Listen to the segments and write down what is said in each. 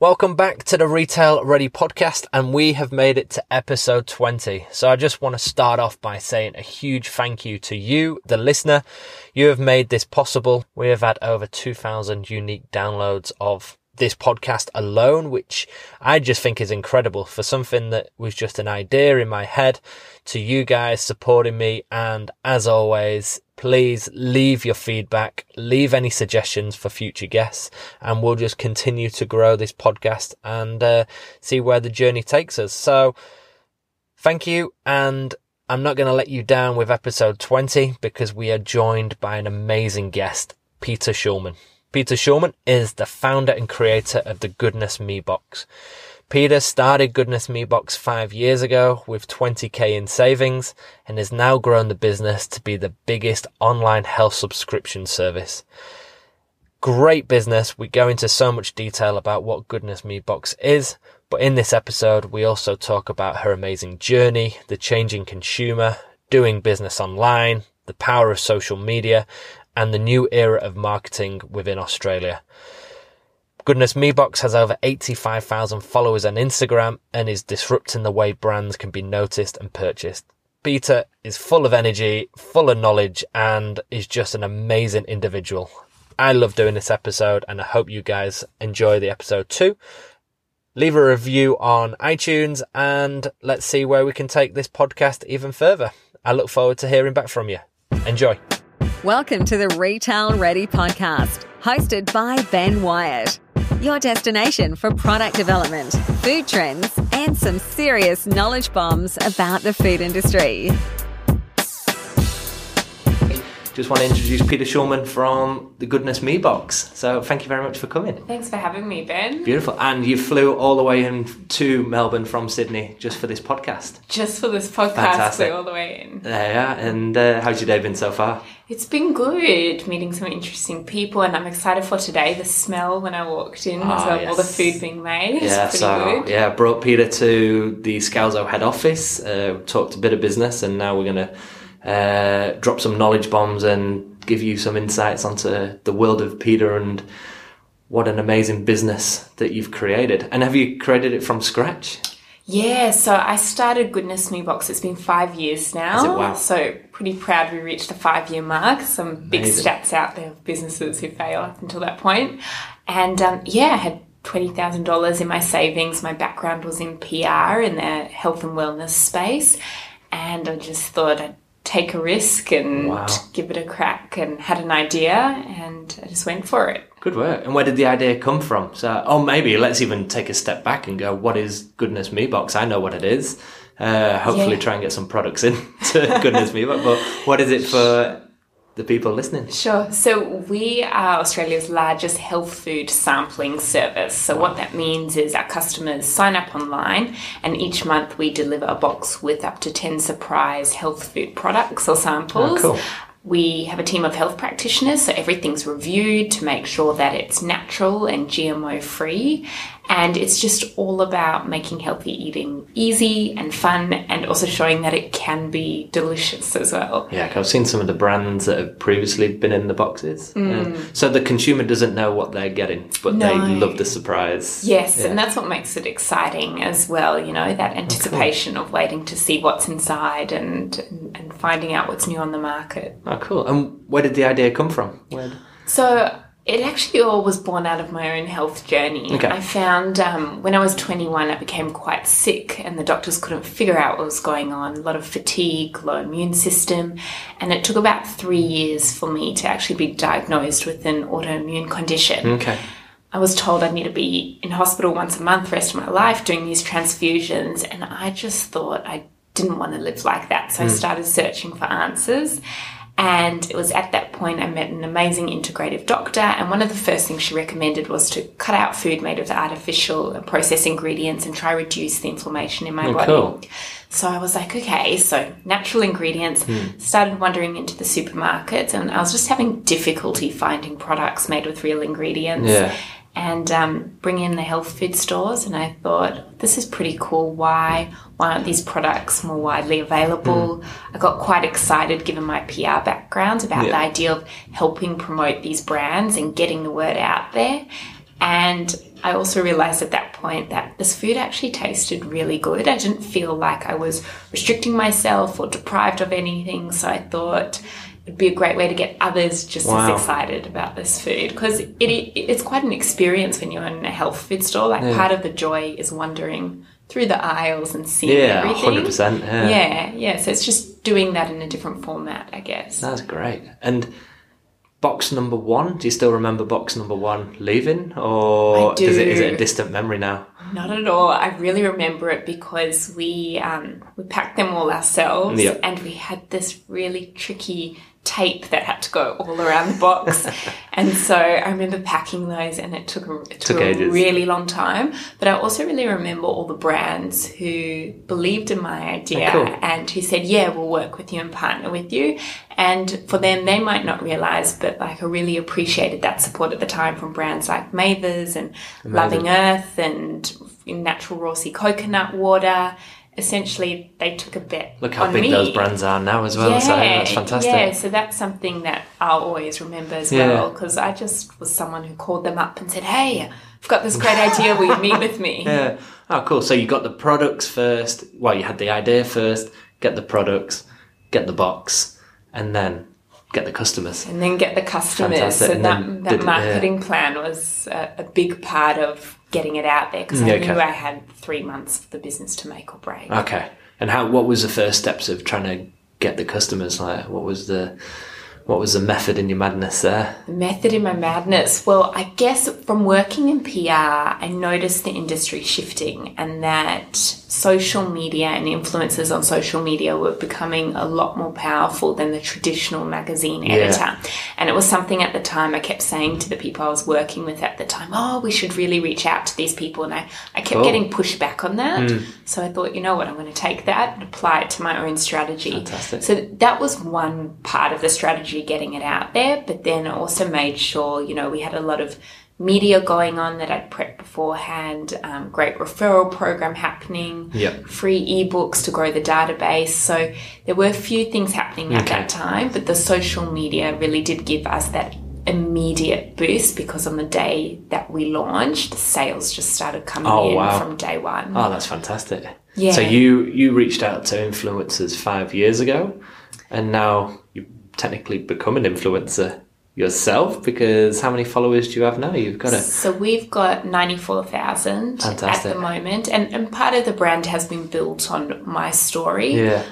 Welcome back to the Retail Ready podcast, and we have made it to episode 20. So I just want to start off by saying a huge thank you to you, the listener. You have made this possible. We have had over 2,000 unique downloads of this podcast alone, which I just think is incredible for something that was just an idea in my head to you guys supporting me. And as always, please leave your feedback, leave any suggestions for future guests, and we'll just continue to grow this podcast and uh, see where the journey takes us. So, thank you. And I'm not going to let you down with episode 20 because we are joined by an amazing guest, Peter Schulman. Peter Schulman is the founder and creator of the Goodness Me box. Peter started Goodness Me Box five years ago with 20k in savings and has now grown the business to be the biggest online health subscription service. Great business. We go into so much detail about what Goodness Me Box is, but in this episode, we also talk about her amazing journey, the changing consumer, doing business online, the power of social media, and the new era of marketing within Australia. Goodness Me Box has over 85,000 followers on Instagram and is disrupting the way brands can be noticed and purchased. Peter is full of energy, full of knowledge, and is just an amazing individual. I love doing this episode and I hope you guys enjoy the episode too. Leave a review on iTunes and let's see where we can take this podcast even further. I look forward to hearing back from you. Enjoy. Welcome to the Retail Ready podcast, hosted by Ben Wyatt your destination for product development, food trends, and some serious knowledge bombs about the food industry. Just want to introduce Peter Schulman from the Goodness Me box. So thank you very much for coming. Thanks for having me, Ben. Beautiful. And you flew all the way in to Melbourne from Sydney just for this podcast. Just for this podcast, Fantastic. all the way in. Yeah. And uh, how's your day been so far? It's been good, meeting some interesting people, and I'm excited for today. The smell when I walked in, well, yes. all the food being made. Yeah, so good. yeah, brought Peter to the Scalzo head office, uh, talked a bit of business, and now we're gonna uh, drop some knowledge bombs and give you some insights onto the world of Peter and what an amazing business that you've created. And have you created it from scratch? Yeah, so I started Goodness Me Box. It's been five years now. Wow. So pretty proud we reached the five year mark. Some amazing. big stats out there of businesses who fail up until that point. And um, yeah, I had $20,000 in my savings. My background was in PR in the health and wellness space. And I just thought I'd take a risk and wow. give it a crack and had an idea and I just went for it. Good work. And where did the idea come from? So, oh, maybe let's even take a step back and go, what is Goodness Me Box? I know what it is. Uh, hopefully yeah. try and get some products in to Goodness Me Box. But what is it for the people listening? Sure. So we are Australia's largest health food sampling service. So what that means is our customers sign up online and each month we deliver a box with up to 10 surprise health food products or samples. Oh, cool. We have a team of health practitioners, so everything's reviewed to make sure that it's natural and GMO free. And it's just all about making healthy eating easy and fun and also showing that it can be delicious as well. Yeah, I've seen some of the brands that have previously been in the boxes. Mm. So the consumer doesn't know what they're getting, but no. they love the surprise. Yes, yeah. and that's what makes it exciting as well, you know, that anticipation cool. of waiting to see what's inside and, and finding out what's new on the market. Oh, cool. And where did the idea come from? Where? So it actually all was born out of my own health journey. Okay. I found um, when I was 21, I became quite sick, and the doctors couldn't figure out what was going on. A lot of fatigue, low immune system, and it took about three years for me to actually be diagnosed with an autoimmune condition. Okay. I was told I'd need to be in hospital once a month the rest of my life doing these transfusions, and I just thought I didn't want to live like that. So mm. I hmm. started searching for answers. And it was at that point I met an amazing integrative doctor. And one of the first things she recommended was to cut out food made with artificial and processed ingredients and try reduce the inflammation in my oh, body. Cool. So I was like, okay, so natural ingredients. Mm. Started wandering into the supermarkets, and I was just having difficulty finding products made with real ingredients. Yeah and um, bring in the health food stores. And I thought, this is pretty cool. Why? Why aren't these products more widely available? Mm. I got quite excited given my PR background about yeah. the idea of helping promote these brands and getting the word out there. And I also realized at that point that this food actually tasted really good. I didn't feel like I was restricting myself or deprived of anything. So I thought it'd be a great way to get others just Wow. as excited about this food because it, it, it's quite an experience when you're in a health food store. Like part of the joy is wandering through the aisles and seeing Yeah, everything. 100%, yeah. yeah, yeah. So it's just doing that in a different format, I guess. That's great. And box number one, do you still remember box number one leaving? Or. Is, it, is it a distant memory now? Not at all. I really remember it because we um, we packed them all ourselves, Yeah. and we had this really tricky tape that had to go all around the box. and so I remember packing those, and it took a, it took Took a really long time. But I also really remember all the brands who believed in my idea Oh, cool. and who said, "Yeah, we'll work with you and partner with you." And for them, they might not realize, but like I really appreciated that support at the time from brands like Mathers and Loving Earth and Natural Raw C Coconut Water. Essentially, they took a bet Look how big me. those brands are now as well. so that's fantastic. Yeah, so that's something that I'll always remember as Yeah. well because I just was someone who called them up and said, "Hey, I've got this great idea. Will you meet with me?" Yeah. Oh, cool. So you got the products first. Well, you had the idea first, get the products, get the box, and then get the customers. and then get the customers. Fantastic. So And that, that marketing plan was a, a big part of getting it out there because Yeah, I okay. knew I had three months for the business to make or break. Okay. And how? What was the first steps of trying to get the customers? Like, what was the what was the method in your madness there? The method in my madness. Well, I guess from working in PR, I noticed the industry shifting and that social media and influencers on social media were becoming a lot more powerful than the traditional magazine editor. And it was something at the time I kept saying to the people I was working with at the time, oh, we should really reach out to these people. And I, I kept Cool. getting pushback on that. Hmm. So I thought, you know what, I'm going to take that and apply it to my own strategy. Fantastic. So that was one part of the strategy, getting it out there. But then also made sure, you know, we had a lot of media going on that I'd prepped beforehand, um, great referral program happening, Yep. free ebooks to grow the database. So there were a few things happening at Okay. that time, but the social media really did give us that immediate boost because on the day that we launched, sales just started coming Oh, in wow. from day one. Oh, that's fantastic. Yeah. So you you reached out to influencers five years ago, and now you technically become an influencer yourself because how many followers do you have now? You've got a So we've got 94,000 at the moment. And, and part of the brand has been built on my story. yeah.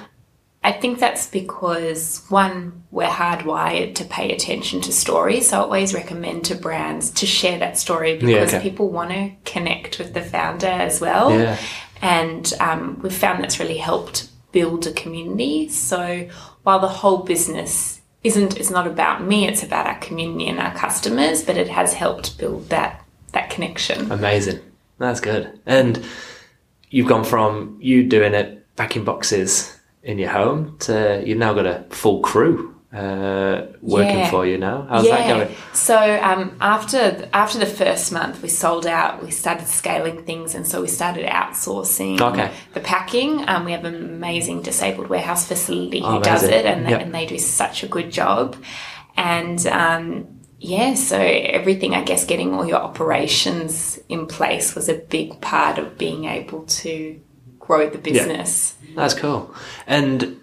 I think that's because, one, we're hardwired to pay attention to stories. So I always recommend to brands to share that story because okay. people want to connect with the founder as well. Yeah. And um, we've found that's really helped build a community. So while the whole business isn't, it's not about me, it's about our community and our customers, but it has helped build that, that connection. Amazing. That's good. And you've gone from you doing it packing boxes in your home to you've now got a full crew uh, working Yeah. for you now. How's that going? So um, after after the first month, we sold out. We started scaling things, and so we started outsourcing Okay. the packing. Um, we have an amazing disabled warehouse facility who Oh, does it, and, Yep. and they do such a good job. And um, yeah, so everything, I guess, getting all your operations in place was a big part of being able to grow the business. That's cool. And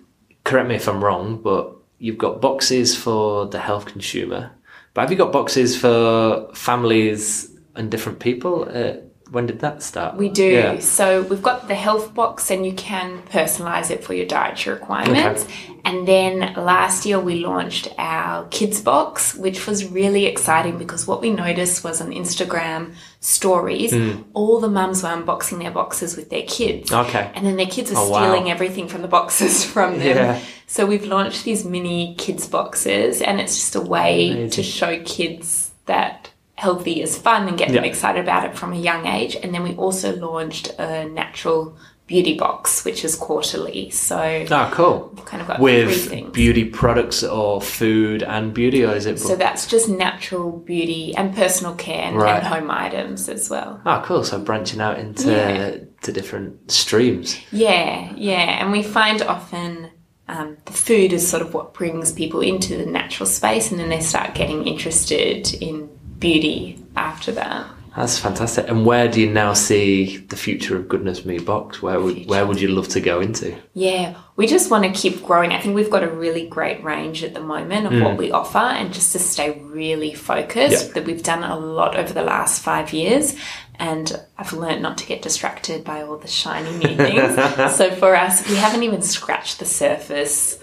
correct me if I'm wrong, but you've got boxes for the health consumer. But have you got boxes for families and different people? Uh, when did that start? We do. Yeah. So we've got the health box, and you can personalize it for your dietary requirements. And then last year we launched our kids box, which was really exciting because what we noticed was on Instagram stories, Hmm. all the mums were unboxing their boxes with their kids. Okay. And then their kids are Oh, wow. stealing everything from the boxes from them. Yeah. So we've launched these mini kids boxes, and it's just a way Amazing. to show kids that healthy is fun and get them excited about it from a young age. And then we also launched a natural beauty box, which is quarterly. So Oh, cool. kind of got With beauty products or food and beauty, or is it? so that's just natural beauty and personal care and, Right. and home items as well. oh, cool. So branching out into Yeah. to different streams. Yeah, yeah. And we find often um, the food is sort of what brings people into the natural space and then they start getting interested in beauty after that. That's fantastic. And where do you now see the future of Goodness Me Box? Where would where would you love to go into? Yeah, we just want to keep growing. I think we've got a really great range at the moment of Mm. what we offer, and just to stay really focused. That we've done a lot over the last five years, and I've learned not to get distracted by all the shiny new things. so for us, we haven't even scratched the surface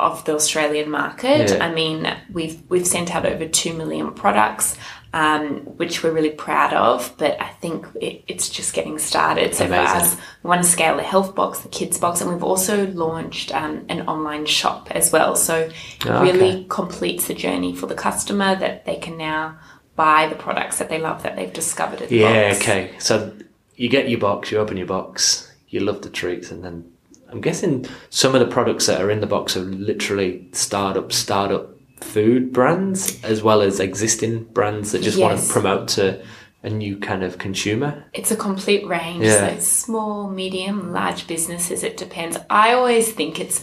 of the Australian market. Yeah. I mean, we've we've sent out over two million products, um, which we're really proud of. But I think it, it's just getting started. So Amazing. for us, we want to scale the health box, the kids box, and we've also launched um, an online shop as well. So it Ah, really okay. completes the journey for the customer that they can now buy the products that they love that they've discovered at the Yeah, box. okay. So you get your box, you open your box, you love the treats, and then I'm guessing some of the products that are in the box are literally startup, startup food brands as well as existing brands that just want to promote to a new kind of consumer. It's a complete range. Yeah. So small, medium, large businesses, it depends. I always think it's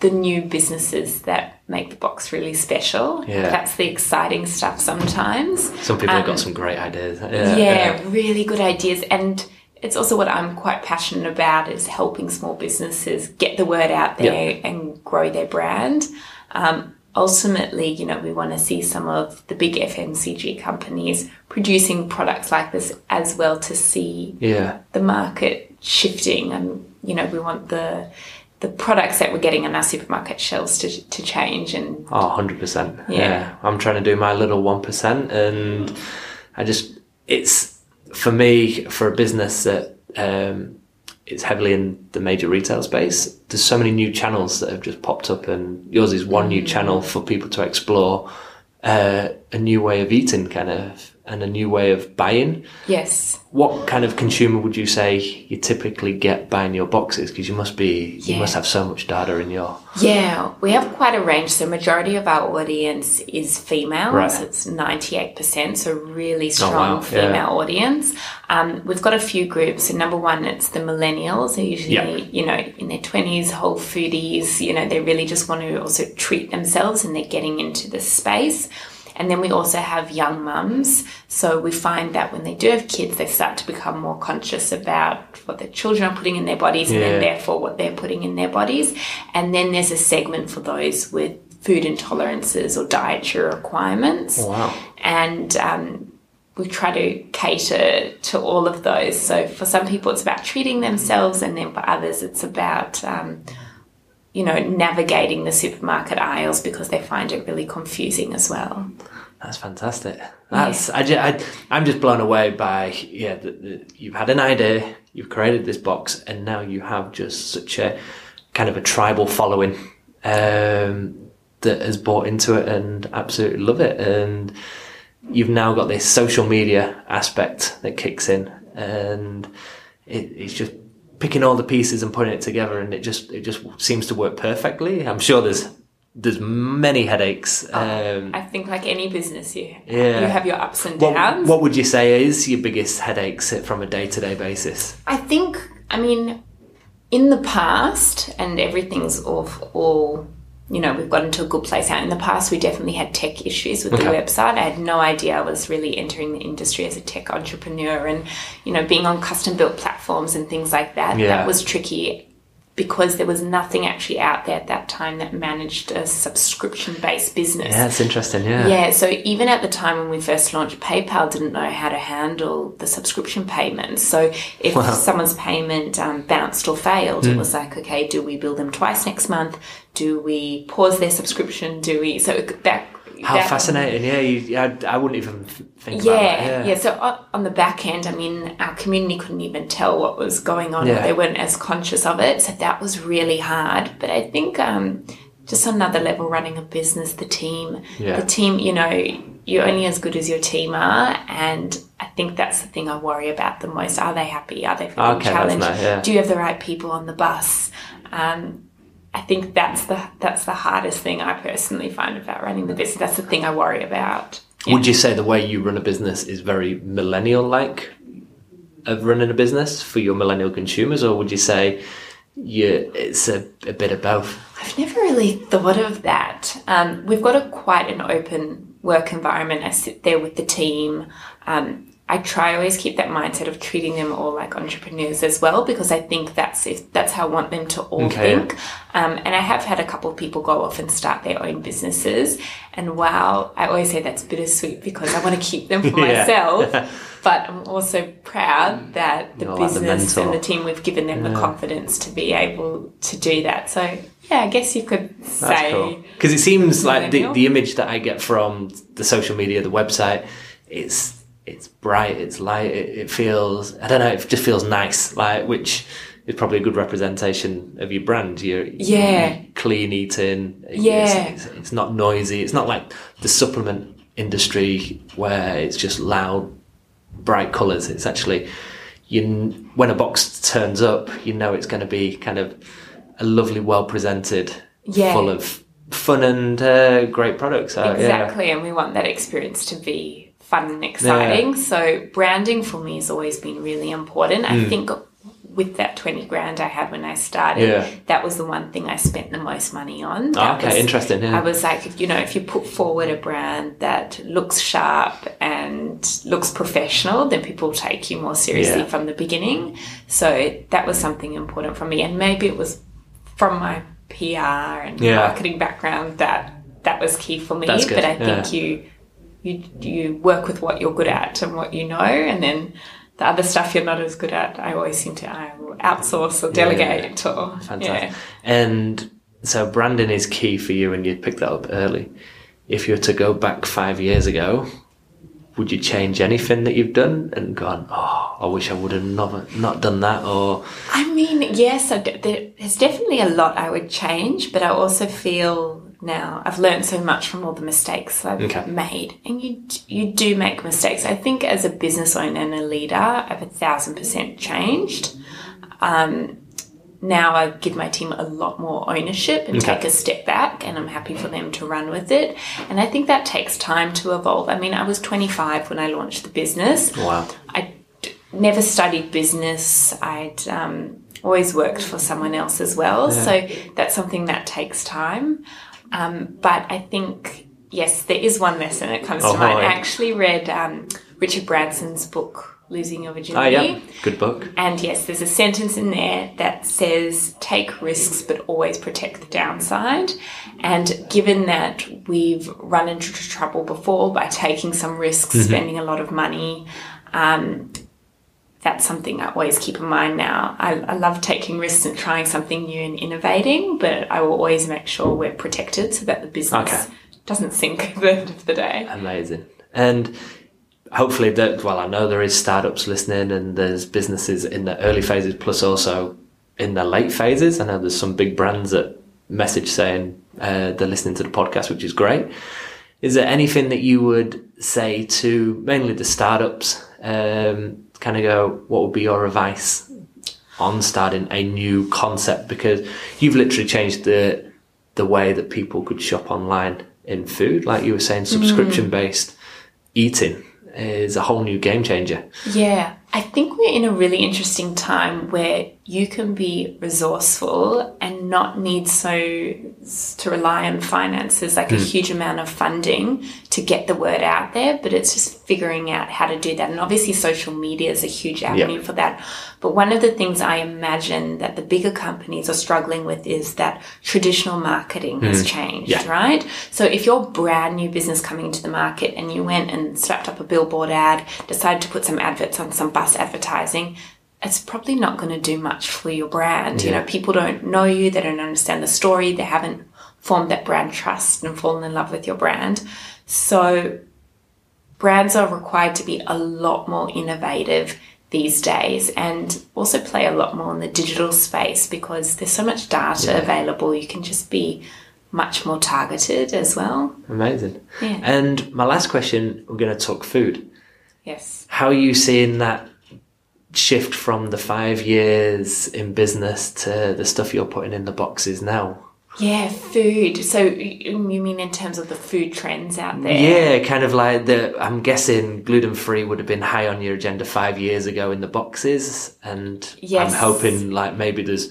the new businesses that make the box really special. Yeah. That's the exciting stuff sometimes. Some people have Um, got some great ideas. yeah, really good ideas. And it's also what I'm quite passionate about is helping small businesses get the word out there and grow their brand. Um, ultimately, you know, we want to see some of the big FMCG companies producing products like this as well to see Yeah. the market shifting and you know we want the the products that we're getting on our supermarket shelves to, to change and Oh, 100%. Yeah. Yeah. I'm trying to do my little 1% and I just, it's for me, for a business that um, is heavily in the major retail space, there's so many new channels that have just popped up and yours is one new channel for people to explore uh, a new way of eating kind of and a new way of buying. yes. What kind of consumer would you say you typically get buying your boxes? Because you must be, you must have so much data in your, yeah we have quite a range. So majority of our audience is female. Right. so it's 98% so really strong wow, yeah. female audience. Um, we've got a few groups. So number one it's the millennials. They're usually Yeah. you know in their 20s whole foodies. You know they really just want to also treat themselves and they're getting into this space and then we also have young mums. So we find that when they do have kids, they start to become more conscious about what their children are putting in their bodies and then therefore what they're putting in their bodies. And then there's a segment for those with food intolerances or dietary requirements. wow. And um, we try to cater to all of those. So for some people, it's about treating themselves, and then for others, it's about um, you know navigating the supermarket aisles because they find it really confusing as well. That's fantastic. That's I, ju- I I'm just blown away by yeah. The, the, you've had an idea, you've created this box, and now you have just such a kind of a tribal following um, that has bought into it and absolutely love it. And you've now got this social media aspect that kicks in, and it, it's just picking all the pieces and putting it together, and it just it just seems to work perfectly. I'm sure there's there's many headaches. Um, I think like any business, you Yeah. you have your ups and what, downs. what would you say is your biggest headaches from a day to day basis? I think, I mean, in the past, and everything's all, all, you know, we've gotten to a good place now. In the past, we definitely had tech issues with the website. I had no idea I was really entering the industry as a tech entrepreneur and, you know, being on custom built platforms and things like that. Yeah. That was tricky because there was nothing actually out there at that time that managed a subscription based business. Yeah, that's interesting. Yeah. Yeah, so even at the time when we first launched, PayPal didn't know how to handle the subscription payments. So if someone's payment um, bounced or failed, Hmm. it was like, okay, do we bill them twice next month? Do we pause their subscription? Do we? So that. How that- fascinating. Yeah, you, I, I wouldn't even think yeah, about that. yeah, yeah. So on, on the back end, I mean, our community couldn't even tell what was going on. Yeah. They weren't as conscious of it. So that was really hard. But I think um, just another level, running a business, the team, Yeah. the team, you know, you're only as good as your team are. And I think that's the thing I worry about the most. Are they happy? Are they feeling Okay, challenged? nice, yeah. Do you have the right people on the bus? Um, I think that's the that's the hardest thing I personally find about running the business. That's the thing I worry about. Would you say the way you run a business is very millennial like of running a business for your millennial consumers, or would you say you, it's a, a bit of both? I've never really thought of that. Um, we've got a quite an open work environment. I sit there with the team. Um, I try always keep that mindset of treating them all like entrepreneurs as well, because I think that's if that's how I want them to all Okay. think. Um, and I have had a couple of people go off and start their own businesses. And wow, I always say that's bittersweet because I want to keep them for Yeah. myself. But I'm also proud that the You're like the business and the team, we've given them the confidence to be able to do that. So yeah, I guess you could say, cool. Because it seems like the, the image that I get from the social media, the website, it's it's bright, it's light, it, it feels I don't know, it just feels nice, like which is probably a good representation of your brand. You're Yeah. you're clean eating. Yeah. it's, it's not noisy. It's not like the supplement industry where it's just loud, bright colours. It's actually you when a box turns up, you know it's going to be kind of a lovely, well presented, Yeah. full of fun and uh, great products. So, yeah. Exactly, and we want that experience to be fun and exciting. So branding for me has always been really important. I think with that 20 grand I had when I started, Hmm. Yeah. that was the one thing I spent the most money on. Oh, That okay, was- interesting, yeah. I was like, you know, if you put forward a brand that looks sharp and looks professional, then people take you more seriously Yeah. from the beginning. So that was something important for me. And maybe it was from my PR and Yeah. marketing background that that was key for me. But I yeah. think you you you work with what you're good at and what you know, and then the other stuff you're not as good at, I always seem to I will outsource or delegate or Fantastic. yeah. And so branding is key for you, and you picked that up early. If you were to go back five years ago, would you change anything that you've done and gone, oh, I wish I would have not, not done that, or I mean, yes, I d- there's definitely a lot I would change, but I also feel now I've learned so much from all the mistakes I've Okay. made, and you you do make mistakes. I think as a business owner and a leader, I've a thousand percent changed. Um, now I give my team a lot more ownership and Okay. take a step back, and I'm happy for them to run with it. And I think that takes time to evolve. I mean, I was 25 when I launched the business. wow, I d- never studied business. I'd um, always worked for someone else as well. So that's something that takes time. Um, but I think, yes, there is one lesson that comes Oh, to mind. yeah. I actually read um, Richard Branson's book, Losing Your Virginity. oh yeah, good book. And yes, there's a sentence in there that says, take risks, but always protect the downside. And given that we've run into trouble before by taking some risks, spending a lot of money, um, that's something I always keep in mind now. I, I love taking risks and trying something new and innovating, but I will always make sure we're protected so that the business Okay. doesn't sink at the end of the day. Amazing. And hopefully that well, I know there is startups listening and there's businesses in the early phases plus also in the late phases. I know there's some big brands that message saying uh, they're listening to the podcast, which is great. Is there anything that you would say to mainly the startups? Um, kind of go, what would be your advice on starting a new concept? Because you've literally changed the the way that people could shop online in food. Like you were saying, mm. subscription based eating is a whole new game changer. Yeah, I think we're in a really interesting time where you can be resourceful and not need so to rely on finances like a hmm. huge amount of funding to get the word out there but it's just figuring out how to do that. And obviously social media is a huge avenue for that. But one of the things i imagine that the bigger companies are struggling with is that traditional marketing has hmm. changed Yeah. right? So if you're brand new business coming into the market and you went and slapped up a billboard ad decided to put some adverts on some bus advertising it's probably not going to do much for your brand. You know, people don't know you, they don't understand the story, they haven't formed that brand trust and fallen in love with your brand. So, brands are required to be a lot more innovative these days and also play a lot more in the digital space because there's so much data available. You can just be much more targeted as well. Amazing. Yeah. And my last question, we're going to talk food. Yes. How are you seeing that shift from the five years in business to the stuff you're putting in the boxes now? Yeah, food. So, you mean in terms of the food trends out there? Yeah, kind of like the. I'm guessing gluten free would have been high on your agenda five years ago in the boxes, and Yes. I'm hoping like maybe there's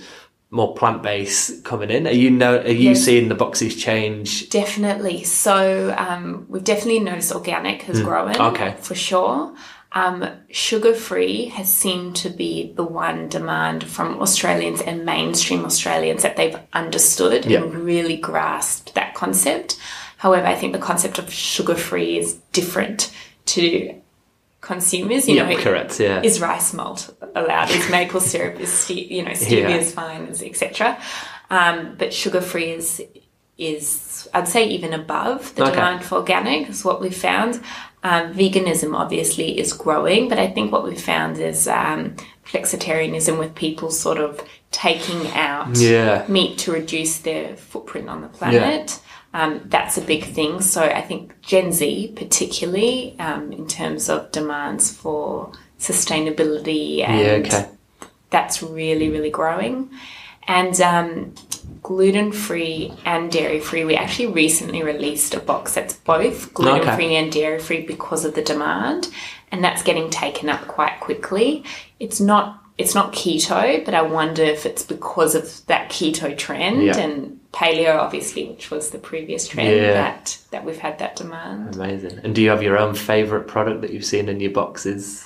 more plant based coming in. Are you know? Are you Yes. seeing the boxes change? Definitely. So um, we've definitely noticed organic has grown. Hmm. Okay. For sure. Um, sugar free has seemed to be the one demand from Australians and mainstream Australians that they've understood Yeah. and really grasped that concept. However, I think the concept of sugar free is different to consumers. You Yeah, know, correct, yeah. Is rice malt allowed? Is maple syrup? Is ste- you know stevia Yeah. is fine? Etc. Um, but sugar free is is I'd say even above the Okay. demand for organic is what we've found. Um, veganism obviously is growing, but I think what we've found is um, flexitarianism with people sort of taking out Yeah. meat to reduce their footprint on the planet. Um, that's a big thing. So I think Gen Z, particularly um, in terms of demands for sustainability, and Yeah, okay. that's really, really growing. And um, gluten free and dairy free. We actually recently released a box that's both gluten free and dairy free because of the demand, and that's getting taken up quite quickly. It's not it's not keto, but I wonder if it's because of that keto trend Yeah. and paleo, obviously, which was the previous trend Yeah. that that we've had that demand. Amazing. And do you have your own favourite product that you've seen in your boxes?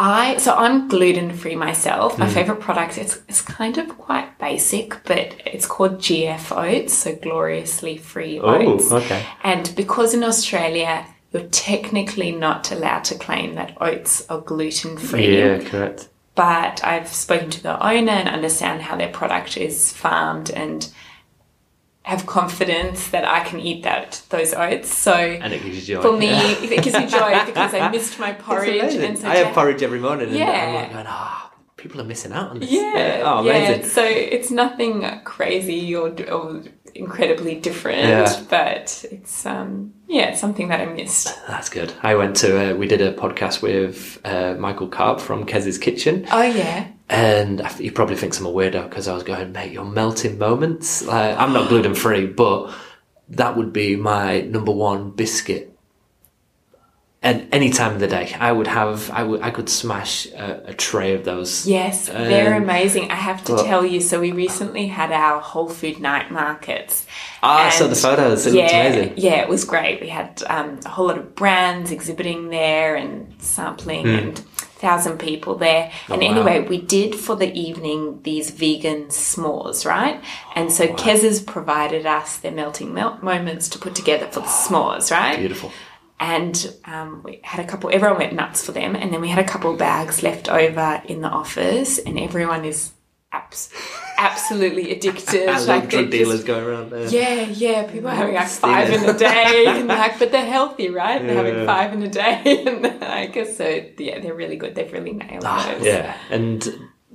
I so I'm gluten free myself. Mm. My favorite product it's it's kind of quite basic, but it's called GF oats, so gloriously free Oh, oats. okay. And because in Australia you're technically not allowed to claim that oats are gluten free. Yeah, correct. But I've spoken to the owner and understand how their product is farmed and have confidence that I can eat that those oats. So And it gives you joy. for me, Yeah. it gives me joy because I missed my porridge. And so I have porridge every morning and I'm Yeah. like going, ah, people are missing out on this. Yeah, Oh, yeah. So it's nothing crazy or, or incredibly different, Yeah. but it's um yeah, it's something that I missed. That's good. I went to, uh, we did a podcast with uh, Michael Karp from Kez's Kitchen. Oh yeah, And I he probably thinks I'm a weirdo because I was going, mate, you're melting moments. Like, I'm not gluten free, but that would be my number one biscuit. And any time of the day, I would have, I would, I could smash a, a tray of those. yes, they're Um, amazing. I have to but- tell you. So we recently had our Whole Food night markets. Ah, I saw the photos. It yeah, looked amazing. Yeah, it was great. We had um, a whole lot of brands exhibiting there and sampling and thousand people there. and. Oh, wow. anyway, we did for the evening these vegan s'mores, right? And so Kez's provided us their melting melt moments to put together for the s'mores, right? Beautiful. and um, we had a couple everyone went nuts for them and then we had a couple bags left over in the office and everyone is abs- absolutely addicted I like drug dealers just- going around there. yeah yeah people are having like five in a day and like but they're healthy right they're having five in a day and like so yeah they're really good they've really nailed Ah, Yeah, and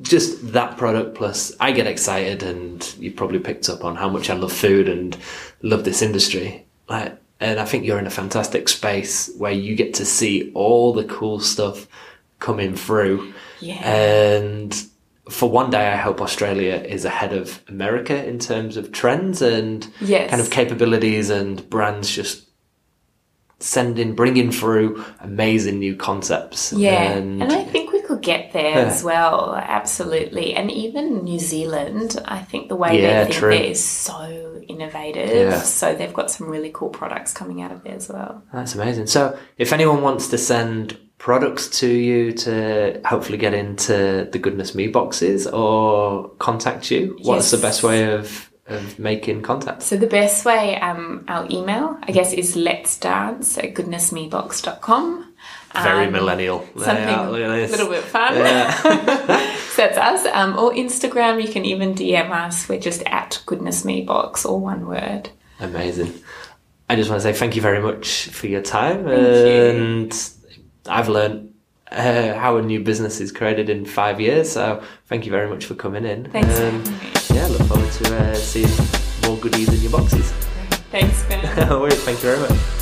just that product plus I get excited and you've probably picked up on how much I love food and love this industry. Like and I think you're in a fantastic space where you get to see all the cool stuff coming through. Yeah. And for one day I hope Australia is ahead of America in terms of trends and Yes. kind of capabilities and brands just sending bringing through amazing new concepts. Yeah, And, and, I think we could get there Yeah. as well, absolutely. And even New Zealand, I think the way Yeah, they think true. there is so innovative. Yeah. So they've got some really cool products coming out of there as well. That's amazing. So, if anyone wants to send products to you to hopefully get into the Goodness Me boxes or contact you, what's the best way of, of making contact? So the best way, um, our email, I guess, is let's dance at goodnessmebox.com. Very Um, millennial. Something a look at this. little bit fun. Yeah. so that's us. Um, or Instagram, you can even DM us. We're just at Goodness Me Box, all one word. Amazing. I just want to say thank you very much for your time. Thank you. I've learned uh, how a new business is created in five years. So, thank you very much for coming in. Thanks having yeah, look forward to uh, seeing more goodies in your boxes. Thanks, Ben. no worries. Thank you very much.